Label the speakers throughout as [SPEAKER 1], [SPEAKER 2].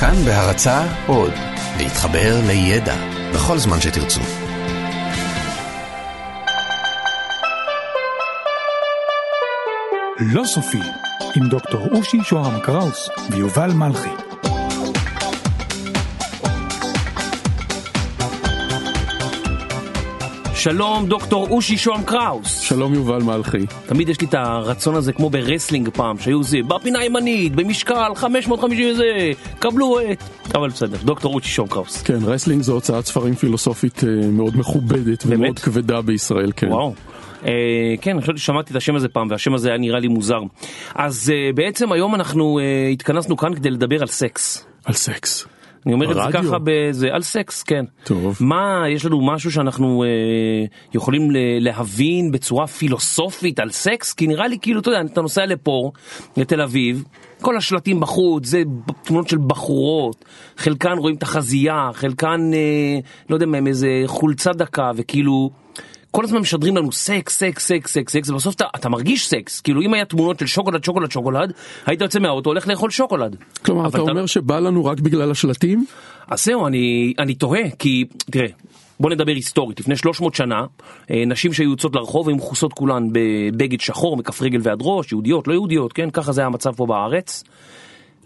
[SPEAKER 1] כאן בהרצה עוד, להתחבר לידע בכל זמן שתרצו.
[SPEAKER 2] לא סופי, עם דוקטור אושי שוהם קראוס ויובל מלכי.
[SPEAKER 3] שלום דוקטור אושי שוהם קראוס.
[SPEAKER 4] שלום יובל מלכי.
[SPEAKER 3] תמיד יש לי את הרצון הזה כמו ברסלינג פעם, שהיו זה, בפינה הימנית, במשקל 550 וזה, קבלו את... אבל בסדר, דוקטור אושי שוהם קראוס.
[SPEAKER 4] כן, רסלינג זו הוצאת ספרים פילוסופית אה, מאוד מכובדת
[SPEAKER 3] באמת?
[SPEAKER 4] ומאוד כבדה בישראל, כן.
[SPEAKER 3] וואו. אה, כן, חושב ששמעתי את השם הזה פעם, והשם הזה היה נראה לי מוזר. אז אה, בעצם היום אנחנו אה, התכנסנו כאן כדי לדבר על סקס.
[SPEAKER 4] על סקס.
[SPEAKER 3] אני אומר את זה? ככה, בזה, על סקס, כן.
[SPEAKER 4] טוב.
[SPEAKER 3] מה, יש לנו משהו שאנחנו אה, יכולים להבין בצורה פילוסופית על סקס? כי נראה לי כאילו, אתה יודע, אתה נוסע לפה, לתל אביב, כל השלטים בחוץ, זה תמונות של בחורות, חלקן רואים את החזייה, חלקן, אה, לא יודע מה, עם איזה חולצה דקה, וכאילו... כל הזמן משדרים לנו סקס, סקס, סקס, סקס, סקס, ובסוף אתה, אתה מרגיש סקס. כאילו אם היה תמונות של שוקולד, שוקולד, שוקולד, היית יוצא מהאוטו, הולך לאכול שוקולד.
[SPEAKER 4] כלומר,
[SPEAKER 3] אבל
[SPEAKER 4] אתה אומר שבא לנו רק בגלל השלטים?
[SPEAKER 3] אז זהו, אני, אני תוהה, כי תראה, בוא נדבר היסטורית, לפני 300 שנה, אה, נשים שהיו יוצאות לרחוב היו מכוסות כולן בבגד שחור, מכף רגל ועד ראש, יהודיות, לא יהודיות, כן, ככה זה היה המצב פה בארץ.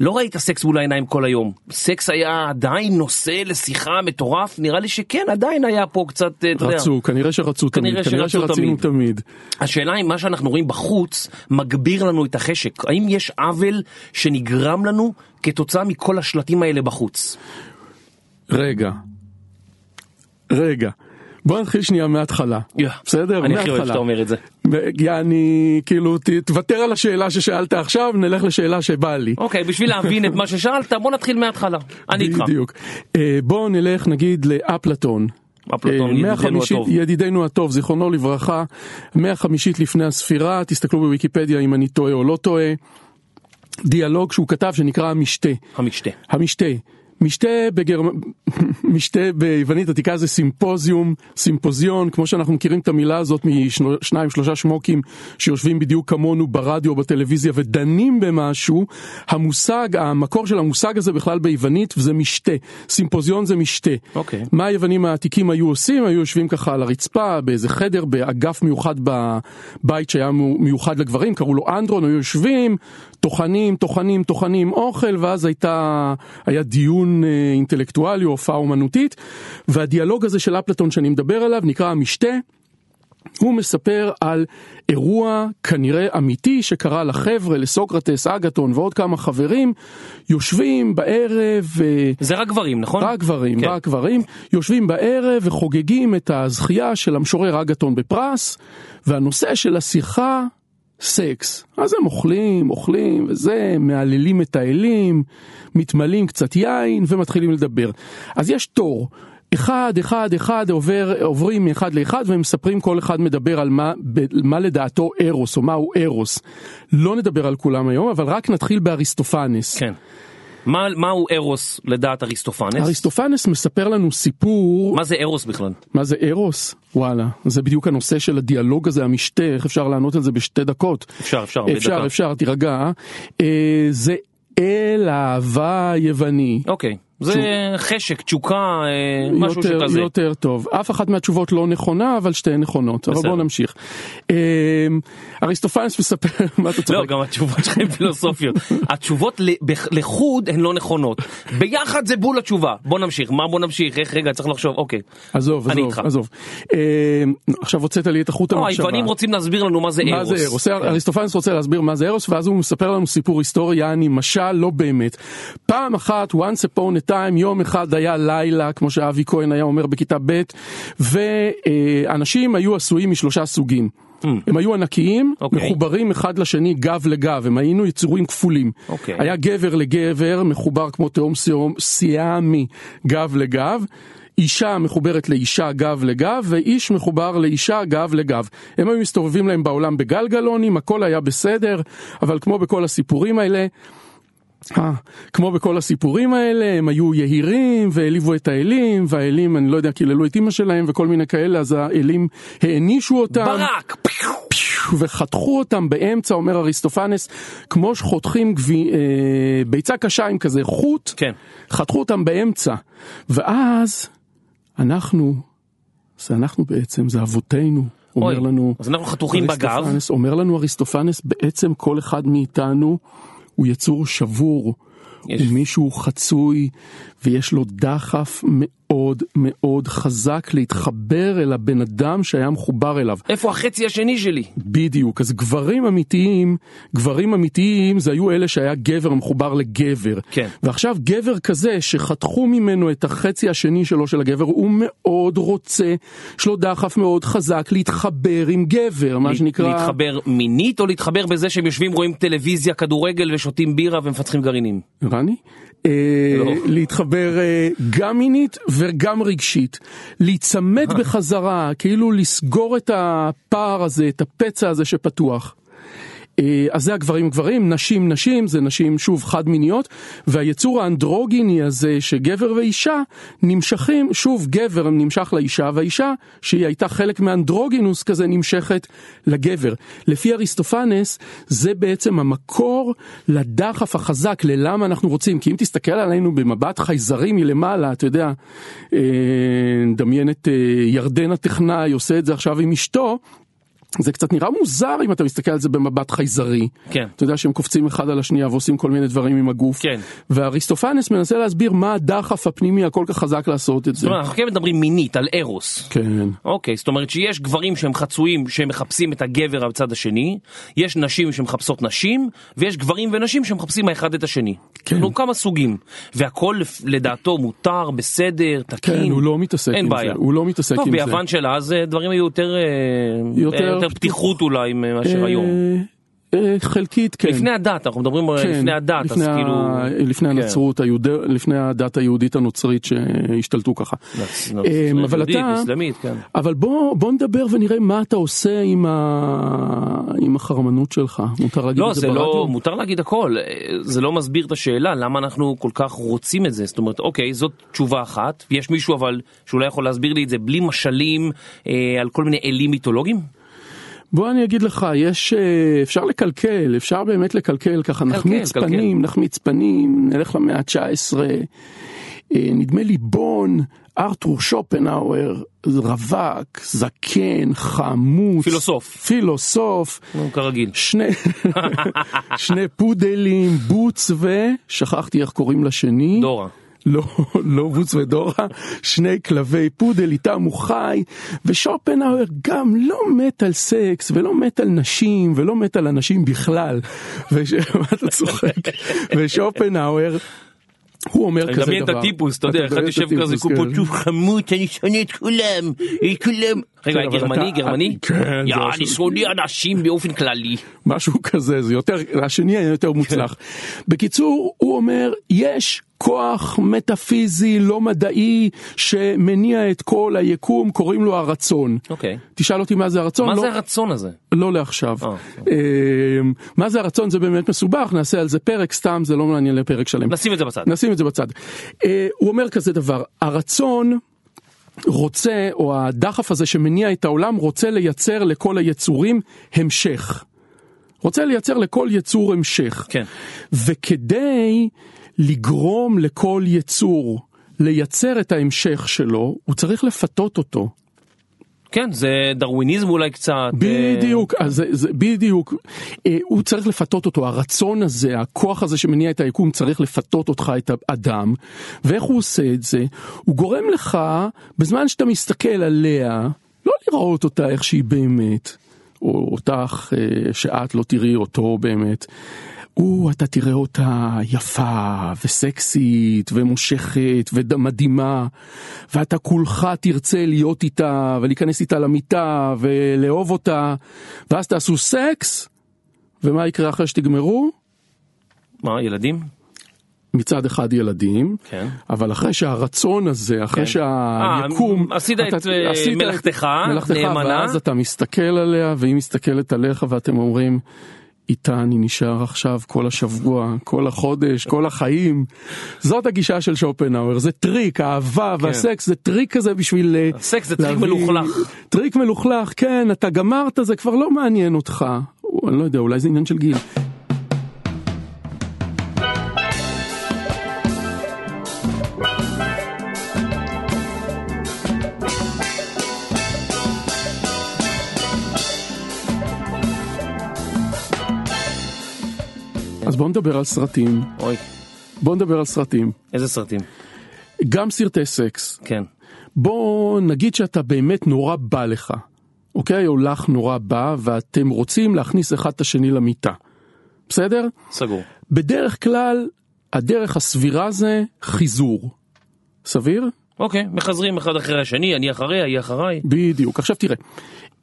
[SPEAKER 3] לא ראית סקס מול העיניים כל היום. סקס היה עדיין נושא לשיחה מטורף, נראה לי שכן, עדיין היה פה קצת, אה, אתה יודע.
[SPEAKER 4] רצו, כנראה שרצו תמיד,
[SPEAKER 3] כנראה
[SPEAKER 4] כנראה שרצינו
[SPEAKER 3] תמיד.
[SPEAKER 4] תמיד.
[SPEAKER 3] השאלה אם מה שאנחנו רואים בחוץ מגביר לנו את החשק. האם יש עוול שנגרם לנו כתוצאה מכל השלטים האלה בחוץ?
[SPEAKER 4] רגע. רגע. בוא נתחיל שנייה מההתחלה.
[SPEAKER 3] יא,
[SPEAKER 4] בסדר?
[SPEAKER 3] אני הכי אוהב. שאתה אומר את זה.
[SPEAKER 4] יעני, כאילו, תוותר על השאלה ששאלת עכשיו, נלך לשאלה שבאה לי.
[SPEAKER 3] אוקיי, בשביל להבין את מה ששאלת, בוא נתחיל מההתחלה. אני איתך.
[SPEAKER 4] בדיוק. אה, בואו נלך נגיד לאפלטון.
[SPEAKER 3] אפלטון,
[SPEAKER 4] אה,
[SPEAKER 3] ידידנו
[SPEAKER 4] 150
[SPEAKER 3] הטוב.
[SPEAKER 4] ידידנו הטוב, זיכרונו לברכה, 150 לפני הספירה, תסתכלו בוויקיפדיה אם אני טועה או לא טועה. דיאלוג שהוא כתב שנקרא המשתה.
[SPEAKER 3] המשתה.
[SPEAKER 4] המשתה. משתה בגרמ... משתה ביוונית עתיקה זה סימפוזיום, סימפוזיון, כמו שאנחנו מכירים את המילה הזאת משניים שלושה שמוקים שיושבים בדיוק כמונו ברדיו או בטלוויזיה ודנים במשהו, המושג, המקור של המושג הזה בכלל ביוונית זה משתה, סימפוזיון זה משתה.
[SPEAKER 3] אוקיי.
[SPEAKER 4] מה היוונים העתיקים היו עושים? היו יושבים ככה על הרצפה באיזה חדר באגף מיוחד בבית שהיה מיוחד לגברים, קראו לו אנדרון, היו יושבים, טוחנים, טוחנים, טוחנים אוכל, ואז הייתה, היה דיון אה, אינטלקטואלי או הופעה אומנותית, והדיאלוג הזה של אפלטון שאני מדבר עליו נקרא המשתה. הוא מספר על אירוע כנראה אמיתי שקרה לחבר'ה, לסוקרטס, אגתון ועוד כמה חברים, יושבים בערב, אה,
[SPEAKER 3] זה רק גברים, נכון?
[SPEAKER 4] רק גברים,
[SPEAKER 3] כן.
[SPEAKER 4] רק גברים, יושבים בערב וחוגגים את הזכייה של המשורר אגתון בפרס, והנושא של השיחה, סקס. אז הם אוכלים, אוכלים וזה, מהללים את האלים, מתמלאים קצת יין ומתחילים לדבר. אז יש תור. אחד, אחד, אחד עובר, עוברים מאחד לאחד והם מספרים כל אחד מדבר על מה, ב- מה לדעתו ארוס או מהו ארוס. לא נדבר על כולם היום, אבל רק נתחיל באריסטופנס.
[SPEAKER 3] כן. מה- מהו ארוס לדעת אריסטופנס?
[SPEAKER 4] אריסטופנס מספר לנו סיפור,
[SPEAKER 3] מה זה ארוס בכלל?
[SPEAKER 4] מה זה ארוס? וואלה, זה בדיוק הנושא של הדיאלוג הזה, המשתה, איך אפשר לענות על זה בשתי דקות?
[SPEAKER 3] אפשר, אפשר,
[SPEAKER 4] אפשר,
[SPEAKER 3] בדקה.
[SPEAKER 4] אפשר, תירגע. אה, זה אל אהבה יווני.
[SPEAKER 3] אוקיי. זה חשק, תשוקה, אה, משהו
[SPEAKER 4] יותר,
[SPEAKER 3] שכזה.
[SPEAKER 4] יותר טוב. אף אחת מהתשובות לא נכונה, אבל שתיהן נכונות. אבל
[SPEAKER 3] בסדר.
[SPEAKER 4] בואו נמשיך. אה, אריסטופנס מספר, מה אתה
[SPEAKER 3] לא,
[SPEAKER 4] צוחק?
[SPEAKER 3] גם התשובות שלך הן פילוסופיות. התשובות לחוד הן לא נכונות. ביחד זה בול התשובה. בוא נמשיך. מה בוא נמשיך? איך רגע, צריך לחשוב. אוקיי.
[SPEAKER 4] עזוב,
[SPEAKER 3] אני
[SPEAKER 4] עזוב. עזוב. אה, עכשיו הוצאת לי את החוט
[SPEAKER 3] לא,
[SPEAKER 4] המחשבה.
[SPEAKER 3] היוונים רוצים להסביר לנו מה זה
[SPEAKER 4] מה
[SPEAKER 3] ארוס.
[SPEAKER 4] ארוס? אריסטופנס רוצה להסביר מה זה ארוס, ואז הוא מספר לנו סיפור היסטורי, יעני משל, לא באמת. פעם אחת, once upon a time, יום אחד היה לילה, כמו שאבי כהן היה אומר בכיתה ב', ואנשים היו עשויים משלושה סוגים. הם היו ענקיים,
[SPEAKER 3] Hmm. אוקיי.
[SPEAKER 4] מחוברים אחד לשני גב לגב, הם היינו יצורים כפולים.
[SPEAKER 3] אוקיי.
[SPEAKER 4] היה גבר לגבר, מחובר כמו תהום סיום- סיאמי, גב לגב. אישה מחוברת לאישה גב לגב, ואיש מחובר לאישה גב לגב. הם היו מסתובבים להם בעולם בגלגלונים, הכל היה בסדר, אבל כמו בכל הסיפורים האלה, כמו בכל הסיפורים האלה, הם היו יהירים והעליבו את האלים, והאלים, אני לא יודע, קיללו את אימא שלהם וכל מיני כאלה, אז האלים הענישו אותם.
[SPEAKER 3] ברק!
[SPEAKER 4] וחתכו אותם באמצע, אומר אריסטופנס, כמו שחותכים גבי, אה, ביצה קשה עם כזה חוט,
[SPEAKER 3] כן.
[SPEAKER 4] חתכו אותם באמצע. ואז אנחנו, זה אנחנו בעצם, זה אבותינו. אומר
[SPEAKER 3] אוי,
[SPEAKER 4] לנו,
[SPEAKER 3] אז אנחנו חתוכים בגב.
[SPEAKER 4] אומר לנו אריסטופנס, בעצם כל אחד מאיתנו הוא יצור שבור.
[SPEAKER 3] יש.
[SPEAKER 4] הוא מישהו חצוי ויש לו דחף מאוד מאוד חזק להתחבר אל הבן אדם שהיה מחובר אליו.
[SPEAKER 3] איפה החצי השני שלי?
[SPEAKER 4] בדיוק, אז גברים אמיתיים, גברים אמיתיים זה היו אלה שהיה גבר מחובר לגבר.
[SPEAKER 3] כן.
[SPEAKER 4] ועכשיו גבר כזה שחתכו ממנו את החצי השני שלו של הגבר, הוא מאוד רוצה, יש לו דחף מאוד חזק להתחבר עם גבר, מה שנקרא...
[SPEAKER 3] להתחבר מינית או להתחבר בזה שהם יושבים רואים טלוויזיה, כדורגל ושותים בירה ומפצחים גרעינים?
[SPEAKER 4] רני? אה,
[SPEAKER 3] לא.
[SPEAKER 4] להתחבר אה, גם מינית וגם רגשית, להיצמד בחזרה, כאילו לסגור את הפער הזה, את הפצע הזה שפתוח. אה, אז זה הגברים גברים, נשים נשים, זה נשים שוב חד מיניות, והיצור האנדרוגיני הזה שגבר ואישה נמשכים, שוב גבר נמשך לאישה, והאישה שהיא הייתה חלק מאנדרוגינוס כזה נמשכת לגבר. לפי אריסטופנס זה בעצם המקור לדחף החזק ללמה אנחנו רוצים, כי אם תסתכל עלינו במבט חייזרי מלמעלה, אתה יודע, אה, נדמיין את אה, ירדן הטכנאי עושה את זה עכשיו עם אשתו, זה קצת נראה מוזר אם אתה מסתכל על זה במבט חייזרי.
[SPEAKER 3] כן.
[SPEAKER 4] אתה יודע שהם קופצים אחד על השנייה ועושים כל מיני דברים עם הגוף.
[SPEAKER 3] כן.
[SPEAKER 4] ואריסטופנס מנסה להסביר מה הדחף הפנימי הכל כך חזק לעשות את זה.
[SPEAKER 3] זאת אומרת, אנחנו כן מדברים מינית על ארוס.
[SPEAKER 4] כן.
[SPEAKER 3] אוקיי, זאת אומרת שיש גברים שהם חצויים שהם מחפשים את הגבר בצד השני, יש נשים שמחפשות נשים, ויש גברים ונשים שמחפשים האחד את השני.
[SPEAKER 4] כן.
[SPEAKER 3] נו, כמה סוגים. והכל לדעתו מותר, בסדר, תקין.
[SPEAKER 4] כן, הוא לא מתעסק עם
[SPEAKER 3] בעיה.
[SPEAKER 4] זה. הוא לא מתעסק
[SPEAKER 3] טוב,
[SPEAKER 4] עם זה.
[SPEAKER 3] ביוון של אז אה, דברים היו יותר, אה,
[SPEAKER 4] יותר
[SPEAKER 3] יותר פתיחות אולי מאשר היום.
[SPEAKER 4] אה, חלקית כן.
[SPEAKER 3] לפני הדת, אנחנו מדברים
[SPEAKER 4] כן,
[SPEAKER 3] לפני הדת, אז
[SPEAKER 4] לפני ה-
[SPEAKER 3] כאילו...
[SPEAKER 4] לפני
[SPEAKER 3] כן.
[SPEAKER 4] הנצרות, היהוד... לפני הדת היהודית הנוצרית שהשתלטו ככה.
[SPEAKER 3] נצ-
[SPEAKER 4] אה, אבל
[SPEAKER 3] יהודית,
[SPEAKER 4] אתה,
[SPEAKER 3] אסלאמית, כן.
[SPEAKER 4] אבל בוא, בוא נדבר ונראה מה אתה עושה עם, ה... עם החרמנות שלך. מותר להגיד
[SPEAKER 3] לא,
[SPEAKER 4] את זה
[SPEAKER 3] זה
[SPEAKER 4] ברדיו?
[SPEAKER 3] לא, מותר להגיד הכל, אה, זה לא מסביר את השאלה למה אנחנו כל כך רוצים את זה, זאת אומרת, אוקיי, זאת תשובה אחת, יש מישהו אבל שאולי יכול להסביר לי את זה בלי משלים אה, על כל מיני אלים מיתולוגיים?
[SPEAKER 4] בוא אני אגיד לך, יש, אה, אפשר לקלקל, אפשר באמת לקלקל ככה, נחמיץ
[SPEAKER 3] קלקל.
[SPEAKER 4] פנים, נחמיץ פנים, נלך למאה ה-19, נדמה לי בון, ארתור שופנהאואר, רווק, זקן, חמוץ,
[SPEAKER 3] פילוסוף.
[SPEAKER 4] פילוסוף,
[SPEAKER 3] נו, כרגיל.
[SPEAKER 4] שני, שני פודלים, בוץ ושכחתי איך קוראים לשני.
[SPEAKER 3] דורה.
[SPEAKER 4] לא, לא בוץ ודורה, שני כלבי פודל איתם הוא חי, ושופנהאואר גם לא מת על סקס ולא מת על נשים ולא מת על אנשים בכלל. וש... מה אתה צוחק? ושופנהאואר, הוא אומר
[SPEAKER 3] אני
[SPEAKER 4] כזה דבר.
[SPEAKER 3] מדמיין את הטיפוס, אתה יודע, אחד יושב כזה,
[SPEAKER 4] הטיפוס, כן.
[SPEAKER 3] קופוצ'וף חמוץ, אני שונא את כולם, את כולם. רגע,
[SPEAKER 4] כן, אבל
[SPEAKER 3] גרמני,
[SPEAKER 4] אתה-
[SPEAKER 3] גרמני?
[SPEAKER 4] כן,
[SPEAKER 3] יא, אני שונא אנשים באופן כללי.
[SPEAKER 4] משהו כזה, זה יותר, השני היה יותר מוצלח. בקיצור, הוא אומר, יש כוח מטאפיזי לא מדעי שמניע את כל היקום, קוראים לו הרצון.
[SPEAKER 3] אוקיי.
[SPEAKER 4] תשאל אותי מה זה הרצון?
[SPEAKER 3] מה
[SPEAKER 4] לא,
[SPEAKER 3] זה הרצון הזה?
[SPEAKER 4] לא לעכשיו.
[SPEAKER 3] אה,
[SPEAKER 4] אמ, מה זה הרצון זה באמת מסובך, נעשה על זה פרק, סתם זה לא מעניין לפרק שלם.
[SPEAKER 3] נשים את זה בצד.
[SPEAKER 4] נשים את זה בצד. אה, הוא אומר כזה דבר, הרצון רוצה, או הדחף הזה שמניע את העולם, רוצה לייצר לכל היצורים המשך. רוצה לייצר לכל יצור המשך.
[SPEAKER 3] כן.
[SPEAKER 4] וכדי לגרום לכל יצור לייצר את ההמשך שלו, הוא צריך לפתות אותו.
[SPEAKER 3] כן, זה דרוויניזם אולי קצת. אה,
[SPEAKER 4] בדיוק, אז זה, זה בדיוק, אה, הוא צריך לפתות אותו, הרצון הזה, הכוח הזה שמניע את היקום צריך לפתות אותך, את האדם, ואיך הוא עושה את זה? הוא גורם לך, בזמן שאתה מסתכל עליה, לא לראות אותה איך שהיא באמת, או אותך אה, שאת לא תראי אותו באמת. הוא, אתה תראה אותה יפה וסקסית ומושכת ומדהימה ואתה כולך תרצה להיות איתה ולהיכנס איתה למיטה ולאהוב אותה ואז תעשו סקס ומה יקרה אחרי שתגמרו?
[SPEAKER 3] מה, ילדים?
[SPEAKER 4] מצד אחד ילדים,
[SPEAKER 3] כן.
[SPEAKER 4] אבל אחרי שהרצון הזה, אחרי
[SPEAKER 3] כן.
[SPEAKER 4] שהיקום,
[SPEAKER 3] אה, עשית את,
[SPEAKER 4] אתה-
[SPEAKER 3] אה,
[SPEAKER 4] עשית את
[SPEAKER 3] מלאכתך
[SPEAKER 4] מלאכתך,
[SPEAKER 3] נאמנה.
[SPEAKER 4] ואז אתה מסתכל עליה והיא מסתכלת עליך ואתם אומרים, איתה אני נשאר עכשיו כל השבוע, כל החודש, כל החיים. זאת הגישה של שופנהאואר, זה טריק, האהבה והסקס זה טריק כזה בשביל... אה,
[SPEAKER 3] הסקס זה טריק
[SPEAKER 4] להביא-
[SPEAKER 3] מלוכלך.
[SPEAKER 4] טריק מלוכלך, כן, אתה גמרת, זה כבר לא מעניין אותך. אני לא יודע, אולי זה עניין של גיל. בוא נדבר על סרטים.
[SPEAKER 3] אוי,
[SPEAKER 4] בוא נדבר על סרטים.
[SPEAKER 3] איזה סרטים?
[SPEAKER 4] גם סרטי סקס.
[SPEAKER 3] כן.
[SPEAKER 4] בוא נגיד שאתה באמת נורא בא לך, אוקיי? או לך נורא בא, ואתם רוצים להכניס אחד את השני למיטה. בסדר?
[SPEAKER 3] סגור.
[SPEAKER 4] בדרך כלל, הדרך הסבירה זה חיזור. סביר?
[SPEAKER 3] אוקיי, מחזרים אחד אחרי השני, אני אחריה, היא אחריי.
[SPEAKER 4] בדיוק. עכשיו תראה,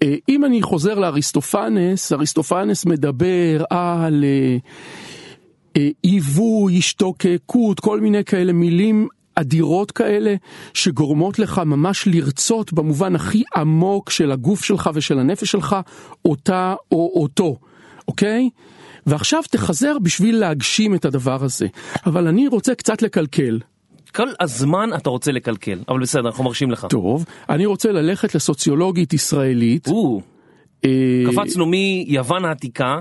[SPEAKER 4] אה, אם אני חוזר לאריסטופנס, אריסטופנס מדבר על אה, עיווי, השתוקקות, כל מיני כאלה מילים אדירות כאלה שגורמות לך ממש לרצות במובן הכי עמוק של הגוף שלך ושל הנפש שלך אותה או אותו, אוקיי? ועכשיו תחזר בשביל להגשים את הדבר הזה. אבל אני רוצה קצת לקלקל.
[SPEAKER 3] כל הזמן אתה רוצה לקלקל, אבל בסדר, אנחנו מרשים לך.
[SPEAKER 4] טוב, אני רוצה ללכת לסוציולוגית ישראלית. אה,
[SPEAKER 3] קפצנו מיוון העתיקה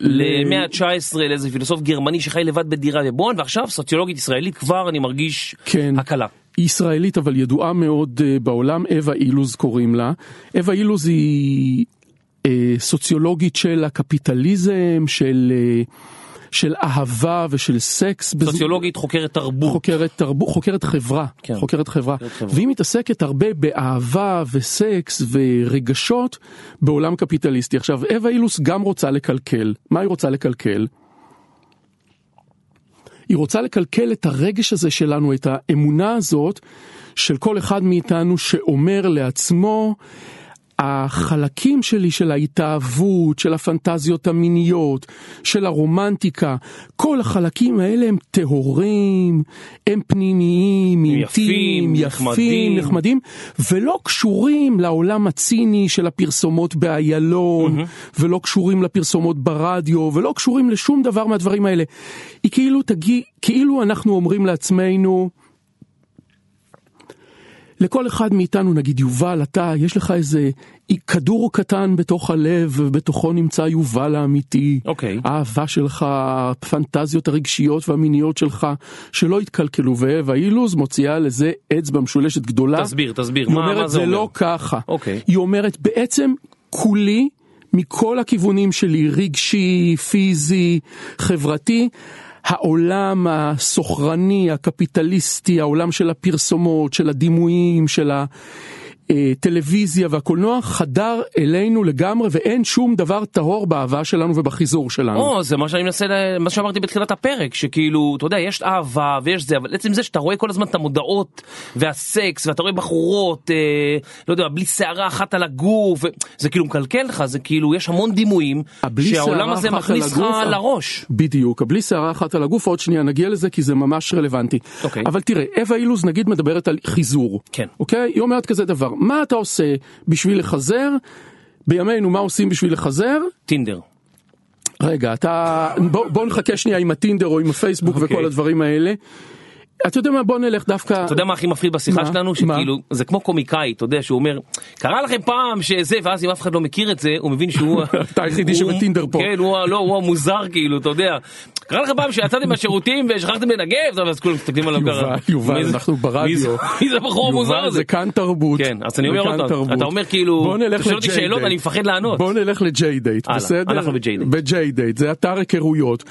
[SPEAKER 3] למאה ה-19 לאיזה פילוסוף גרמני שחי לבד בדירה בבון, ועכשיו סוציולוגית ישראלית כבר אני מרגיש
[SPEAKER 4] כן.
[SPEAKER 3] הקלה.
[SPEAKER 4] היא ישראלית אבל ידועה מאוד אה, בעולם, אווה אילוז קוראים לה. אווה אילוז היא אה, סוציולוגית של הקפיטליזם, של, אה, של אהבה ושל סקס. בז-
[SPEAKER 3] סוציולוגית חוקרת תרבות.
[SPEAKER 4] חוקרת תרבות, חוקרת חברה,
[SPEAKER 3] כן.
[SPEAKER 4] חוקרת חברה,
[SPEAKER 3] חוקרת חברה.
[SPEAKER 4] והיא מתעסקת הרבה באהבה וסקס ורגשות בעולם קפיטליסטי. עכשיו, אווה אילוס גם רוצה לקלקל, מה היא רוצה לקלקל? היא רוצה לקלקל את הרגש הזה שלנו, את האמונה הזאת של כל אחד מאיתנו שאומר לעצמו, החלקים שלי של ההתאהבות, של הפנטזיות המיניות, של הרומנטיקה, כל החלקים האלה הם טהורים, הם פנימיים,
[SPEAKER 3] יפים,
[SPEAKER 4] אינטימיים, יפים,
[SPEAKER 3] נחמדים.
[SPEAKER 4] נחמדים, ולא קשורים לעולם הציני של הפרסומות באיילון, ולא קשורים לפרסומות ברדיו, ולא קשורים לשום דבר מהדברים האלה. היא כאילו תגיד, כאילו אנחנו אומרים לעצמנו, לכל אחד מאיתנו, נגיד יובל, אתה, יש לך איזה כדור קטן בתוך הלב, ובתוכו נמצא יובל האמיתי.
[SPEAKER 3] אוקיי.
[SPEAKER 4] האהבה שלך, הפנטזיות הרגשיות והמיניות שלך, שלא יתקלקלו, ואווה אילוז מוציאה לזה אצבע משולשת גדולה.
[SPEAKER 3] תסביר, תסביר,
[SPEAKER 4] היא
[SPEAKER 3] מה-
[SPEAKER 4] אומרת,
[SPEAKER 3] מה זה
[SPEAKER 4] זה
[SPEAKER 3] אומר?"
[SPEAKER 4] לא ככה.
[SPEAKER 3] אוקיי.
[SPEAKER 4] היא אומרת, בעצם כולי, מכל הכיוונים שלי, רגשי, פיזי, חברתי, העולם הסוחרני, הקפיטליסטי, העולם של הפרסומות, של הדימויים, של הטלוויזיה והקולנוע, חדר אלינו לגמרי, ואין שום דבר טהור באהבה שלנו ובחיזור שלנו.
[SPEAKER 3] או, זה מה שאני מנסה, ל- מה שאמרתי בתחילת הפרק, שכאילו, אתה יודע, יש אהבה ויש זה, אבל עצם זה שאתה רואה כל הזמן את המודעות והסקס, ואתה רואה בחורות, אה, לא יודע, בלי שערה אחת על הגוף, זה כאילו מקלקל לך, זה כאילו, יש המון דימויים,
[SPEAKER 4] הבלי
[SPEAKER 3] שהעולם הזה מכניס לך
[SPEAKER 4] על הגוף,
[SPEAKER 3] לראש.
[SPEAKER 4] בדיוק, הבלי שערה אחת על הגוף, עוד שנייה נגיע לזה כי זה ממש רלוונטי.
[SPEAKER 3] אוקיי.
[SPEAKER 4] אבל תראה, אווה אילוז נגיד מדברת על חיזור.
[SPEAKER 3] כן.
[SPEAKER 4] אוקיי? היא אומרת כזה דבר, מה אתה עושה בשביל לחזר? בימינו מה עושים בשביל לחזר?
[SPEAKER 3] טינדר.
[SPEAKER 4] רגע, אתה... בוא, בוא נחכה שנייה עם הטינדר או עם הפייסבוק
[SPEAKER 3] אוקיי.
[SPEAKER 4] וכל הדברים האלה. אתה יודע מה, בוא נלך דווקא...
[SPEAKER 3] אתה יודע מה הכי מפחיד בשיחה
[SPEAKER 4] מה?
[SPEAKER 3] שלנו?
[SPEAKER 4] מה?
[SPEAKER 3] שכאילו, זה כמו קומיקאי, אתה יודע, שהוא אומר, קרה לכם פעם שזה, ואז אם אף אחד לא מכיר את זה, הוא מבין שהוא...
[SPEAKER 4] אתה היחידי שבטינדר פה.
[SPEAKER 3] כן, הוא לא, הוא המוזר כאילו, אתה יודע. קרה לכם פעם שיצאתם מהשירותים ושכחתם לנגב, אז כולם מסתכלים עליו
[SPEAKER 4] יובל,
[SPEAKER 3] ככה.
[SPEAKER 4] יובל,
[SPEAKER 3] זה-
[SPEAKER 4] אנחנו ברדיו.
[SPEAKER 3] מי זה- הבחור המוזר
[SPEAKER 4] יובל,
[SPEAKER 3] הזה?
[SPEAKER 4] זה כאן תרבות.
[SPEAKER 3] כן, אז אני אומר
[SPEAKER 4] תרבות.
[SPEAKER 3] אתה אומר כאילו,
[SPEAKER 4] בוא נלך לג'יי
[SPEAKER 3] שאלות. אני מפחד לענות.
[SPEAKER 4] בוא נלך לג'יי דייט, בסדר?
[SPEAKER 3] אנחנו בג'יי דייט.
[SPEAKER 4] זה אתר היכרויות.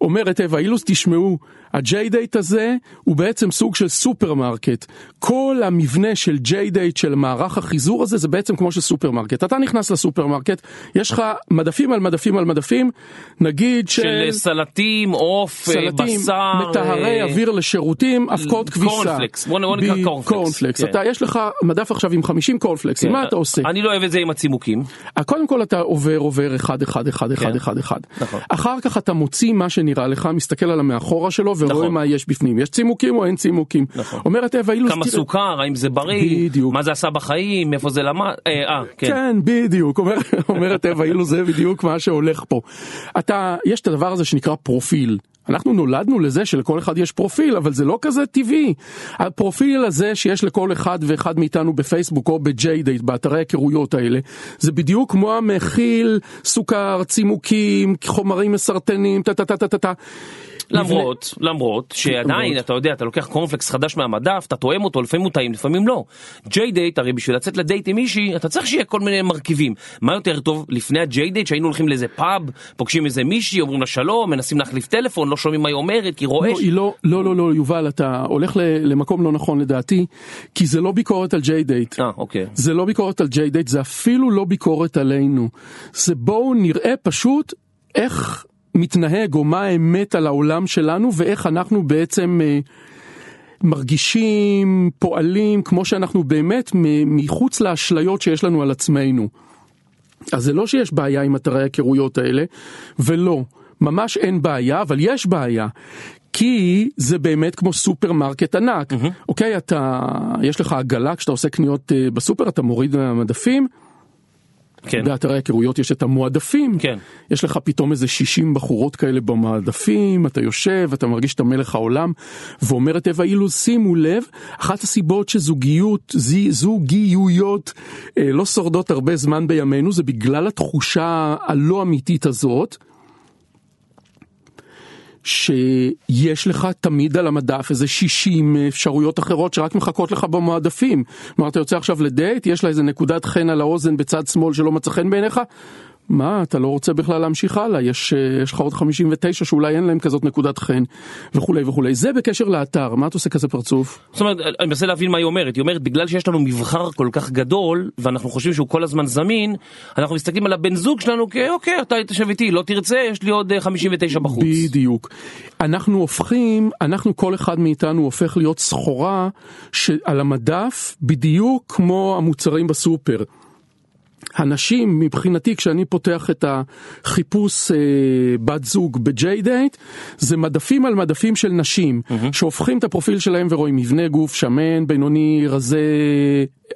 [SPEAKER 4] אומרת אווה אילוז, תשמעו, דייט הזה הוא בעצם סוג של סופרמרקט. כל המבנה של דייט, של מערך החיזור הזה, זה בעצם כמו של סופרמרקט. אתה נכנס לסופרמרקט, יש לך מדפים על מדפים על מדפים, נגיד של...
[SPEAKER 3] של סלטים, עוף, אה,
[SPEAKER 4] סלטים,
[SPEAKER 3] בשר.
[SPEAKER 4] מטהרי
[SPEAKER 3] אה,
[SPEAKER 4] אוויר לשירותים, אבקות כביסה.
[SPEAKER 3] קורנפלקס, בוא נקרא קורנפלקס,
[SPEAKER 4] קורנפלקס.
[SPEAKER 3] כן.
[SPEAKER 4] אתה, יש לך מדף עכשיו עם 50 קורנפלקס,
[SPEAKER 3] כן.
[SPEAKER 4] מה אתה עושה?
[SPEAKER 3] אני לא אוהב את זה עם הצימוקים.
[SPEAKER 4] אה, קודם כל אתה עובר עובר אחד אחד אחד אחד
[SPEAKER 3] כן.
[SPEAKER 4] אחד אחד.
[SPEAKER 3] נכון.
[SPEAKER 4] אחר כך אתה מוציא מה שנראה לך, מסתכל על המאחורה שלו ורואה
[SPEAKER 3] נכון.
[SPEAKER 4] מה יש בפנים. יש צימוקים או אין צימוקים.
[SPEAKER 3] נכון.
[SPEAKER 4] אומרת אווה אילוז,
[SPEAKER 3] כמה סוכר, האם זה בריא,
[SPEAKER 4] בדיוק.
[SPEAKER 3] מה זה עשה בחיים, איפה זה למד, אה, אה, כן.
[SPEAKER 4] כן, בדיוק, אומר- אומרת אווה אילו זה בדיוק מה שהולך פה. אתה, יש את הדבר הזה שנקרא פרופיל. אנחנו נולדנו לזה שלכל אחד יש פרופיל, אבל זה לא כזה טבעי. הפרופיל הזה שיש לכל אחד ואחד מאיתנו בפייסבוק או דייט, באתרי ההיכרויות האלה, זה בדיוק כמו המכיל סוכר, צימוקים, חומרים מסרטנים, טה טה טה טה טה.
[SPEAKER 3] למרות, למרות שעדיין,
[SPEAKER 4] למרות.
[SPEAKER 3] אתה יודע, אתה לוקח קורנפלקס חדש מהמדף, אתה טועם אותו, לפעמים הוא טעים, לפעמים לא. ג'יי דייט, הרי בשביל לצאת לדייט עם מישהי, אתה צריך שיהיה כל מיני מרכיבים. מה יותר טוב, לפני הג'יי דייט, שהיינו הולכים לאיזה פאב, פוגשים איזה מישהי, אומרים לה שלום, מנסים להחליף טלפון, לא שומעים מה היא אומרת, כי
[SPEAKER 4] לא,
[SPEAKER 3] רועש.
[SPEAKER 4] היא לא, לא, לא, לא, יובל, אתה הולך למקום לא נכון לדעתי, כי זה לא ביקורת על ג'יי דייט.
[SPEAKER 3] אה, אוקיי.
[SPEAKER 4] זה לא ביקורת על ג'יי דייט, זה אפילו לא ביקורת עלינו. זה בואו נראה פשוט איך מתנהג או מה האמת על העולם שלנו ואיך אנחנו בעצם אה, מרגישים, פועלים, כמו שאנחנו באמת מחוץ לאשליות שיש לנו על עצמנו. אז זה לא שיש בעיה עם אתרי ההיכרויות האלה, ולא, ממש אין בעיה, אבל יש בעיה. כי זה באמת כמו סופרמרקט ענק, mm-hmm. אוקיי, אתה, יש לך עגלה כשאתה עושה קניות אה, בסופר, אתה מוריד מהמדפים. באתרי ההיכרויות יש את המועדפים,
[SPEAKER 3] כן.
[SPEAKER 4] יש לך פתאום איזה 60 בחורות כאלה במועדפים, אתה יושב, אתה מרגיש שאתה מלך העולם, ואומרת אווה אילוז, שימו לב, אחת הסיבות שזוגיות, זוגיויות אה, לא שורדות הרבה זמן בימינו, זה בגלל התחושה הלא אמיתית הזאת. שיש לך תמיד על המדף איזה 60 אפשרויות אחרות שרק מחכות לך במועדפים. כלומר, אתה יוצא עכשיו לדייט, יש לה איזה נקודת חן על האוזן בצד שמאל שלא מצא חן בעיניך? מה, אתה לא רוצה בכלל להמשיך הלאה, יש, אה, יש לך עוד 59 שאולי אין להם כזאת נקודת חן, וכולי וכולי. זה בקשר לאתר, מה אתה עושה כזה פרצוף?
[SPEAKER 3] זאת אומרת, אני מנסה להבין מה היא אומרת. היא אומרת, בגלל שיש לנו מבחר כל כך גדול, ואנחנו חושבים שהוא כל הזמן זמין, אנחנו מסתכלים על הבן זוג שלנו כאוקיי, אתה תשב איתי, לא תרצה, יש לי עוד אה, 59 בחוץ.
[SPEAKER 4] בדיוק. אנחנו הופכים, אנחנו כל אחד מאיתנו הופך להיות סחורה שעל המדף בדיוק כמו המוצרים בסופר. הנשים מבחינתי כשאני פותח את החיפוש אה, בת זוג בג'יי דייט זה מדפים על מדפים של נשים mm-hmm. שהופכים את הפרופיל שלהם ורואים מבנה גוף שמן בינוני רזה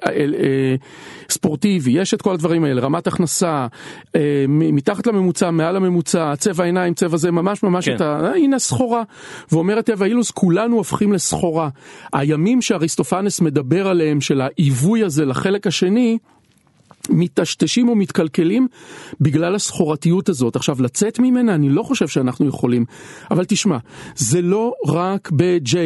[SPEAKER 4] אה, אה, ספורטיבי יש את כל הדברים האלה רמת הכנסה אה, מתחת לממוצע מעל הממוצע צבע עיניים צבע זה ממש ממש
[SPEAKER 3] כן.
[SPEAKER 4] את ה... אה, הנה סחורה ואומרת אווה אילוז כולנו הופכים לסחורה הימים שאריסטופנס מדבר עליהם של העיווי הזה לחלק השני מטשטשים ומתקלקלים בגלל הסחורתיות הזאת. עכשיו, לצאת ממנה אני לא חושב שאנחנו יכולים, אבל תשמע, זה לא רק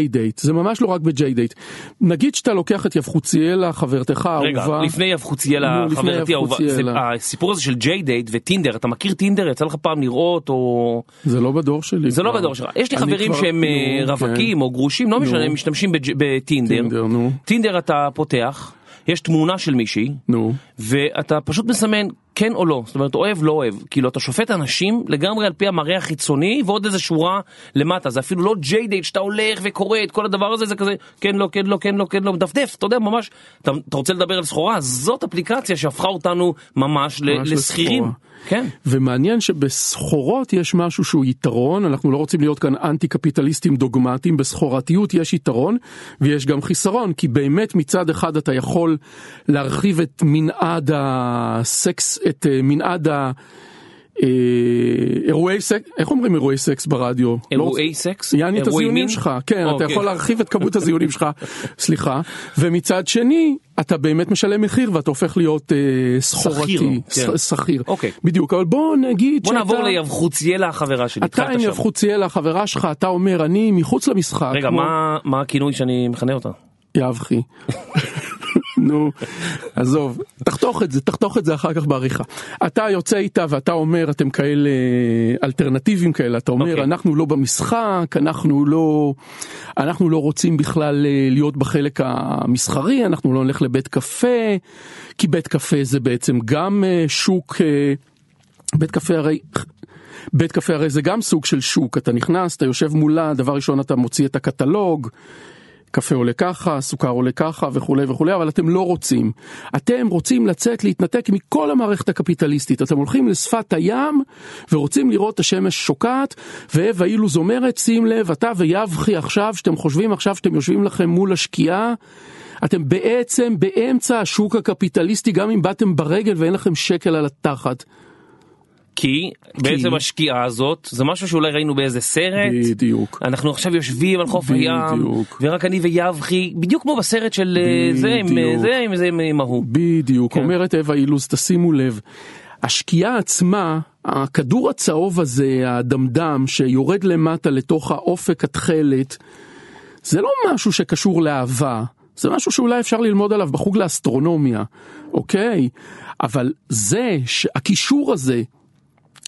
[SPEAKER 4] דייט, זה ממש לא רק דייט. נגיד שאתה לוקח את יבחוציאלה, חברתך
[SPEAKER 3] רגע,
[SPEAKER 4] האהובה,
[SPEAKER 3] לפני יבחוציאלה, חברתי האהובה,
[SPEAKER 4] יבחוציאלה.
[SPEAKER 3] הסיפור הזה של דייט וטינדר, אתה מכיר טינדר? יצא לך פעם לראות או...
[SPEAKER 4] זה לא בדור שלי.
[SPEAKER 3] זה לא
[SPEAKER 4] כבר.
[SPEAKER 3] בדור שלך. יש לי חברים
[SPEAKER 4] כבר-
[SPEAKER 3] שהם
[SPEAKER 4] נו,
[SPEAKER 3] אה,
[SPEAKER 4] כן.
[SPEAKER 3] רווקים או גרושים, לא משנה, הם משתמשים בטינדר.
[SPEAKER 4] טינדר, נו.
[SPEAKER 3] טינדר אתה פותח, יש תמונה של מישהי,
[SPEAKER 4] נו.
[SPEAKER 3] ואתה פשוט מסמן כן או לא, זאת אומרת אוהב לא אוהב, כאילו אתה שופט אנשים לגמרי על פי המראה החיצוני ועוד איזה שורה למטה, זה אפילו לא ג'יי דייט שאתה הולך וקורא את כל הדבר הזה, זה כזה כן לא כן לא כן לא כן לא מדפדף, אתה יודע ממש, אתה, אתה רוצה לדבר על סחורה, זאת אפליקציה שהפכה אותנו ממש,
[SPEAKER 4] ממש
[SPEAKER 3] לשכירים,
[SPEAKER 4] לסחורה.
[SPEAKER 3] כן,
[SPEAKER 4] ומעניין שבסחורות יש משהו שהוא יתרון, אנחנו לא רוצים להיות כאן אנטי קפיטליסטים דוגמטיים, בסחורתיות יש יתרון ויש גם חיסרון, כי באמת מצד אחד אתה יכול להרחיב את מנעד הסקס, את אה, מנעד ה... אה, אירועי סקס, איך אומרים אירועי סקס ברדיו? לא
[SPEAKER 3] אירועי סקס,
[SPEAKER 4] יעני את הזיונים? שלך, כן, אתה
[SPEAKER 3] אוקיי.
[SPEAKER 4] יכול להרחיב את כמות הזיונים שלך, סליחה, ומצד שני, אתה באמת משלם מחיר ואתה הופך להיות אה, סחורתי,
[SPEAKER 3] שכיר, כן. אוקיי.
[SPEAKER 4] בדיוק, אבל בוא נגיד
[SPEAKER 3] בוא נעבור ליבחוציאלה החברה שלי,
[SPEAKER 4] אתה עם. יבחוציאלה, החברה שלך, אתה אומר, אני מחוץ למשחק,
[SPEAKER 3] רגע, מה הכינוי שאני מכנה אותה?
[SPEAKER 4] יבחי. נו, עזוב, תחתוך את זה, תחתוך את זה אחר כך בעריכה. אתה יוצא איתה ואתה אומר, אתם כאלה אלטרנטיביים כאלה, אתה אומר,
[SPEAKER 3] אוקיי.
[SPEAKER 4] אנחנו לא במשחק, אנחנו לא, אנחנו לא רוצים בכלל אה, להיות בחלק המסחרי, אנחנו לא נלך לבית קפה, כי בית קפה זה בעצם גם אה, שוק, אה, בית קפה הרי... בית קפה הרי זה גם סוג של שוק, אתה נכנס, אתה יושב מולה, דבר ראשון אתה מוציא את הקטלוג, קפה עולה ככה, סוכר עולה ככה וכולי וכולי, אבל אתם לא רוצים. אתם רוצים לצאת, להתנתק מכל המערכת הקפיטליסטית. אתם הולכים לשפת הים ורוצים לראות את השמש שוקעת, ואווה אילוז אומרת, שים לב, אתה ויבחי עכשיו, שאתם חושבים עכשיו שאתם יושבים לכם מול השקיעה, אתם בעצם באמצע השוק הקפיטליסטי, גם אם באתם ברגל ואין לכם שקל על התחת.
[SPEAKER 3] כי בעצם השקיעה הזאת זה משהו שאולי ראינו באיזה סרט.
[SPEAKER 4] בדיוק.
[SPEAKER 3] אנחנו עכשיו יושבים על חוף הים. ורק אני ויבחי, בדיוק כמו בסרט של אה, זה עם אה. זה עם זה עם ההוא.
[SPEAKER 4] בדיוק,
[SPEAKER 3] כן.
[SPEAKER 4] אומרת אווה אילוז, תשימו לב, השקיעה עצמה, הכדור הצהוב הזה, הדמדם, שיורד למטה לתוך האופק התכלת, זה לא משהו שקשור לאהבה, זה משהו שאולי אפשר ללמוד עליו בחוג לאסטרונומיה, אוקיי? אבל זה, הקישור הזה,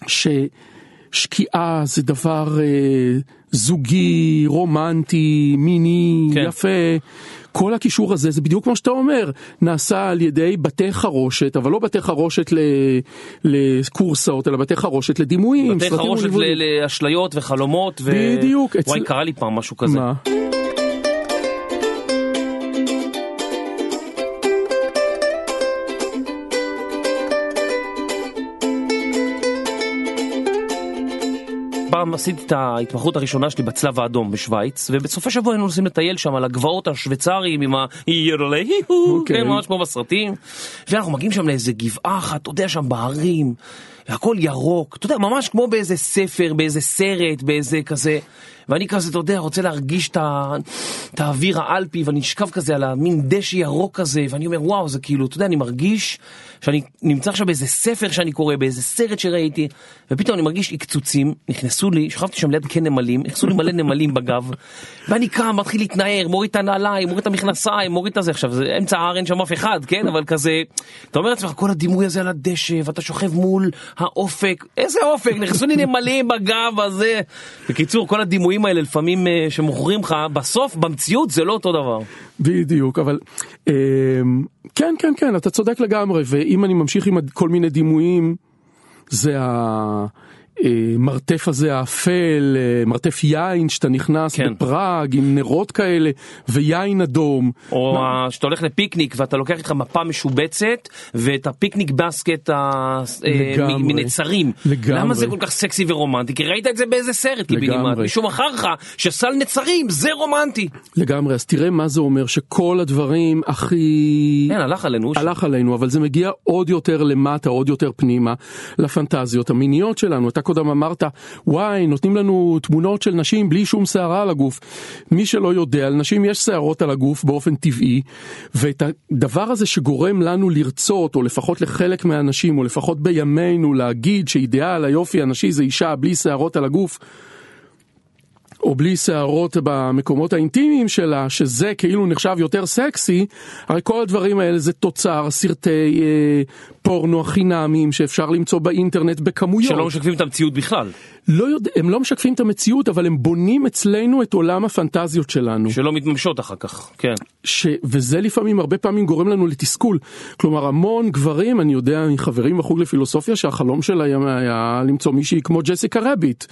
[SPEAKER 4] ששקיעה זה דבר אה, זוגי, רומנטי, מיני,
[SPEAKER 3] כן.
[SPEAKER 4] יפה. כל הקישור הזה זה בדיוק כמו שאתה אומר, נעשה על ידי בתי חרושת, אבל לא בתי חרושת ל- לקורסאות, אלא בתי חרושת לדימויים.
[SPEAKER 3] בתי חרושת. ל- לאשליות וחלומות. ו...
[SPEAKER 4] בדיוק, אצל-
[SPEAKER 3] וואי, קרה לי פעם משהו כזה.
[SPEAKER 4] מה?
[SPEAKER 3] פעם עשיתי את ההתמחות הראשונה שלי בצלב האדום בשוויץ, ובסופי שבוע היינו נוסעים לטייל שם על הגבעות השוויצריים עם הירלי,
[SPEAKER 4] אוקיי.
[SPEAKER 3] כן, ממש כמו בסרטים. ואנחנו מגיעים שם לאיזה גבעה אחת, אתה יודע, שם בהרים, והכל ירוק, אתה יודע, ממש כמו באיזה ספר, באיזה סרט, באיזה כזה. ואני כזה, אתה יודע, רוצה להרגיש את האוויר האלפי, ואני נשכב כזה על המין דשא ירוק כזה, ואני אומר, וואו, זה כאילו, אתה יודע, אני מרגיש שאני נמצא עכשיו באיזה ספר שאני קורא, באיזה סרט שראיתי, ופתאום אני מרגיש עקצוצים, נכנסו לי, שכבתי שם ליד קן נמלים, נכנסו לי מלא נמלים בגב, ואני קם, מתחיל להתנער, מוריד את הנעליים, מוריד את המכנסיים, מוריד את הזה, עכשיו זה אמצע ההר, אין שם אף אחד, כן, אבל כזה, אתה אומר לעצמך, כל הדימוי הזה על הדשא, ואתה שוכב מול האופק, איזה אופק, נכנסו לי נמלים בגב הזה. בקיצור, כל הדימויים האלה לפעמים אה, שמוכרים לך, בסוף, במציאות זה לא אותו דבר.
[SPEAKER 4] בדיוק, אבל אמ, כן, כן, כן, אתה צודק לגמרי, ואם אני ממשיך עם כל מיני דימויים, זה המרתף הזה האפל, אה, מרתף יין שאתה נכנס
[SPEAKER 3] כן.
[SPEAKER 4] בפראג עם נרות כאלה ויין אדום.
[SPEAKER 3] או ה- שאתה הולך לפיקניק ואתה לוקח איתך מפה משובצת ואת הפיקניק בסקט ה- אה,
[SPEAKER 4] לגמרי.
[SPEAKER 3] מנצרים.
[SPEAKER 4] לגמרי.
[SPEAKER 3] למה זה כל כך סקסי ורומנטי? כי ראית את זה באיזה סרט.
[SPEAKER 4] לגמרי.
[SPEAKER 3] מישהו מכר לך שסל נצרים זה רומנטי.
[SPEAKER 4] לגמרי, אז תראה מה זה אומר שכל הדברים הכי...
[SPEAKER 3] כן, הלך עלינו.
[SPEAKER 4] הלך עלינו, אבל זה מגיע עוד יותר למטה, עוד יותר פנימה, לפנטזיות המיניות שלנו. אתה קודם אמרת, וואי, נותנים לנו תמונות של נשים בלי שום שערה על הגוף. מי שלא יודע, לנשים יש שערות על הגוף באופן טבעי, ואת הדבר הזה שגורם לנו לרצות, או לפחות לחלק מהאנשים, או לפחות בימינו, להגיד שאידיאל היופי הנשי זה אישה בלי שערות על הגוף, או בלי שערות במקומות האינטימיים שלה, שזה כאילו נחשב יותר סקסי, הרי כל הדברים האלה זה תוצר סרטי אה, פורנו החינמיים שאפשר למצוא באינטרנט בכמויות.
[SPEAKER 3] שלא משקפים את המציאות בכלל.
[SPEAKER 4] לא יודע, הם לא משקפים את המציאות, אבל הם בונים אצלנו את עולם הפנטזיות שלנו.
[SPEAKER 3] שלא מתממשות אחר כך. כן.
[SPEAKER 4] ש... וזה לפעמים, הרבה פעמים גורם לנו לתסכול. כלומר, המון גברים, אני יודע מחברים בחוג לפילוסופיה, שהחלום שלהם היה למצוא מישהי כמו ג'סיקה רביט.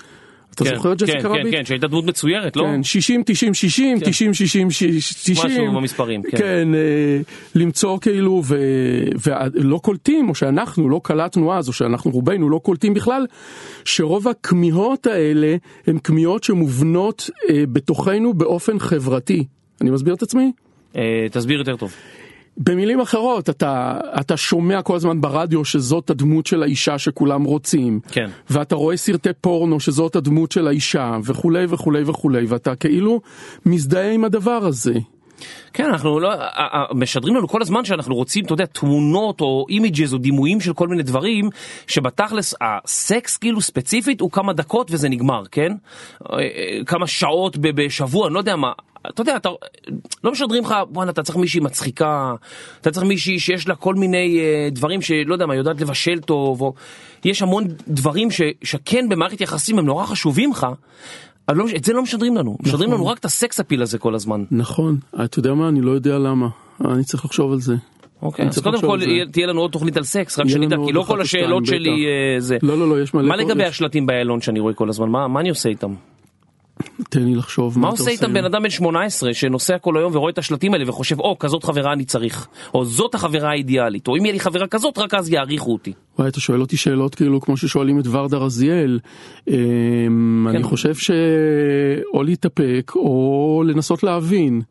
[SPEAKER 4] אתה
[SPEAKER 3] כן,
[SPEAKER 4] זוכר את
[SPEAKER 3] כן,
[SPEAKER 4] ג'סיקה
[SPEAKER 3] כן,
[SPEAKER 4] רביט?
[SPEAKER 3] כן, שהייתה דמות מצוירת, לא?
[SPEAKER 4] כן, 60, 90, 60, 90, 60, 90.
[SPEAKER 3] משהו במספרים, כן.
[SPEAKER 4] כן, אה, למצוא כאילו, ולא קולטים, או שאנחנו לא קלטנו אז, או שאנחנו רובנו לא קולטים בכלל, שרוב הכמיהות האלה הן כמיהות שמובנות אה, בתוכנו באופן חברתי. אני מסביר את עצמי?
[SPEAKER 3] אה, תסביר יותר טוב.
[SPEAKER 4] במילים אחרות, אתה, אתה שומע כל הזמן ברדיו שזאת הדמות של האישה שכולם רוצים.
[SPEAKER 3] כן.
[SPEAKER 4] ואתה רואה סרטי פורנו שזאת הדמות של האישה, וכולי וכולי וכולי, ואתה כאילו מזדהה עם הדבר הזה.
[SPEAKER 3] כן, אנחנו לא, משדרים לנו כל הזמן שאנחנו רוצים, אתה יודע, תמונות או אימיג'ז או דימויים של כל מיני דברים, שבתכלס הסקס כאילו ספציפית הוא כמה דקות וזה נגמר, כן? אה, אה, כמה שעות בשבוע, אני לא יודע מה. אתה יודע, אתה לא משדרים לך, בואנה, אתה צריך מישהי מצחיקה, אתה צריך מישהי שיש לה כל מיני אה, דברים שלא יודע מה, יודעת לבשל טוב, או יש המון דברים ש, שכן במערכת יחסים הם נורא חשובים לך, אבל לא, את זה לא משדרים לנו, משדרים לנו רק את הסקס אפיל הזה כל הזמן.
[SPEAKER 4] נכון, אתה יודע מה? אני לא יודע למה. אני צריך לחשוב על זה.
[SPEAKER 3] אוקיי, אז קודם כל תהיה לנו עוד תוכנית על סקס, רק שנדע, כי לא כל השאלות שלי. אה, זה.
[SPEAKER 4] לא, לא, לא, יש מלא...
[SPEAKER 3] מה לגבי השלטים באיילון שאני רואה כל הזמן? מה מה אני עושה איתם?
[SPEAKER 4] תן לי לחשוב
[SPEAKER 3] מה
[SPEAKER 4] אתה
[SPEAKER 3] עושה איתם בן אדם בן 18 שנוסע כל היום ורואה את השלטים האלה וחושב, או, כזאת חברה אני צריך, או זאת החברה האידיאלית, או אם יהיה לי חברה כזאת, רק אז יעריכו אותי.
[SPEAKER 4] וואי, אתה שואל אותי שאלות כאילו כמו ששואלים את ורדה רזיאל. אמ,
[SPEAKER 3] כן.
[SPEAKER 4] אני חושב שאו להתאפק או לנסות להבין.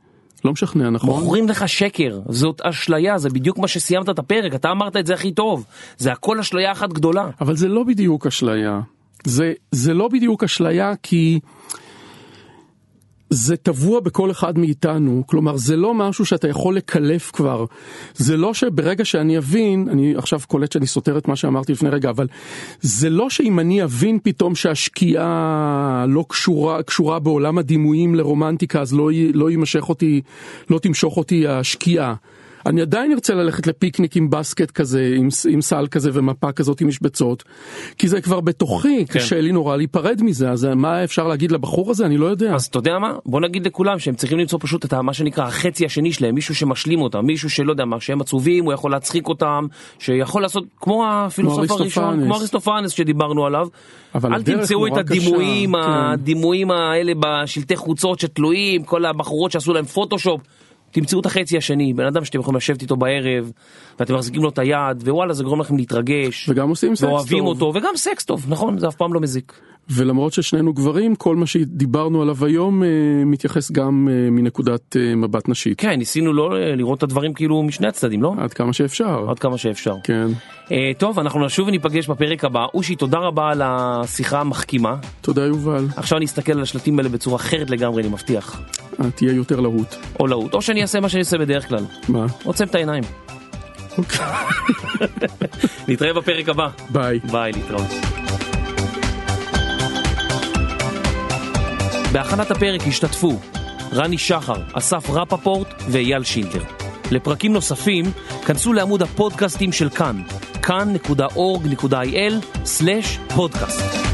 [SPEAKER 4] לא משכנע, נכון?
[SPEAKER 3] מוכרים לך שקר, זאת אשליה, זה בדיוק מה שסיימת את הפרק, אתה אמרת את זה הכי טוב. זה הכל אשליה אחת גדולה.
[SPEAKER 4] אבל זה לא בדיוק אשליה. זה, זה לא בדיוק אשליה כי זה טבוע בכל אחד מאיתנו, כלומר זה לא משהו שאתה יכול לקלף כבר. זה לא שברגע שאני אבין, אני עכשיו קולט שאני סותר את מה שאמרתי לפני רגע, אבל זה לא שאם אני אבין פתאום שהשקיעה לא קשורה, קשורה בעולם הדימויים לרומנטיקה, אז לא, לא יימשך אותי, לא תמשוך אותי השקיעה. אני עדיין ארצה ללכת לפיקניק עם בסקט כזה, עם, עם סל כזה ומפה כזאת עם משבצות, כי זה כבר בתוכי,
[SPEAKER 3] כן.
[SPEAKER 4] קשה לי נורא להיפרד מזה, אז מה אפשר להגיד לבחור הזה? אני לא יודע.
[SPEAKER 3] אז אתה יודע מה? בוא נגיד לכולם שהם צריכים למצוא פשוט את ה- מה שנקרא החצי השני שלהם, מישהו שמשלים אותם, מישהו שלא יודע מה, שהם עצובים, הוא יכול להצחיק אותם, שיכול לעשות כמו הפילוסוף הראשון. כמו אריסטופנס שדיברנו עליו.
[SPEAKER 4] אבל
[SPEAKER 3] אל תמצאו את
[SPEAKER 4] נורא קשה,
[SPEAKER 3] הדימויים,
[SPEAKER 4] כן.
[SPEAKER 3] הדימויים האלה בשלטי חוצות שתלויים, כל הבחורות שעשו להם פוטושופ. תמצאו את החצי השני, בן אדם שאתם יכולים לשבת איתו בערב, ואתם מחזיקים לו את היד, ווואלה זה גורם לכם להתרגש,
[SPEAKER 4] וגם עושים סקס
[SPEAKER 3] ואוהבים
[SPEAKER 4] טוב.
[SPEAKER 3] אותו, וגם סקס טוב, נכון, זה אף פעם לא מזיק.
[SPEAKER 4] ולמרות ששנינו גברים, כל מה שדיברנו עליו היום אה, מתייחס גם אה, מנקודת אה, מבט נשית.
[SPEAKER 3] כן, ניסינו לא לראות את הדברים כאילו משני הצדדים, לא?
[SPEAKER 4] עד כמה שאפשר.
[SPEAKER 3] עד כמה שאפשר.
[SPEAKER 4] כן.
[SPEAKER 3] אה, טוב, אנחנו נשוב וניפגש בפרק הבא. אושי, תודה רבה על השיחה המחכימה.
[SPEAKER 4] תודה יובל.
[SPEAKER 3] עכשיו אני אסתכל על השלטים האלה בצורה אחרת לגמרי, אני מבטיח.
[SPEAKER 4] אה, תהיה יותר להוט.
[SPEAKER 3] או להוט, או שאני אעשה מה שאני עושה בדרך כלל.
[SPEAKER 4] מה?
[SPEAKER 3] עוצם את העיניים.
[SPEAKER 4] אוקיי.
[SPEAKER 3] נתראה בפרק הבא.
[SPEAKER 4] ביי.
[SPEAKER 3] ביי, להתראות. בהכנת הפרק השתתפו רני שחר, אסף רפפורט ואייל שינדלר. לפרקים נוספים, כנסו לעמוד הפודקאסטים של כאן, כאן.org.il/פודקאסט.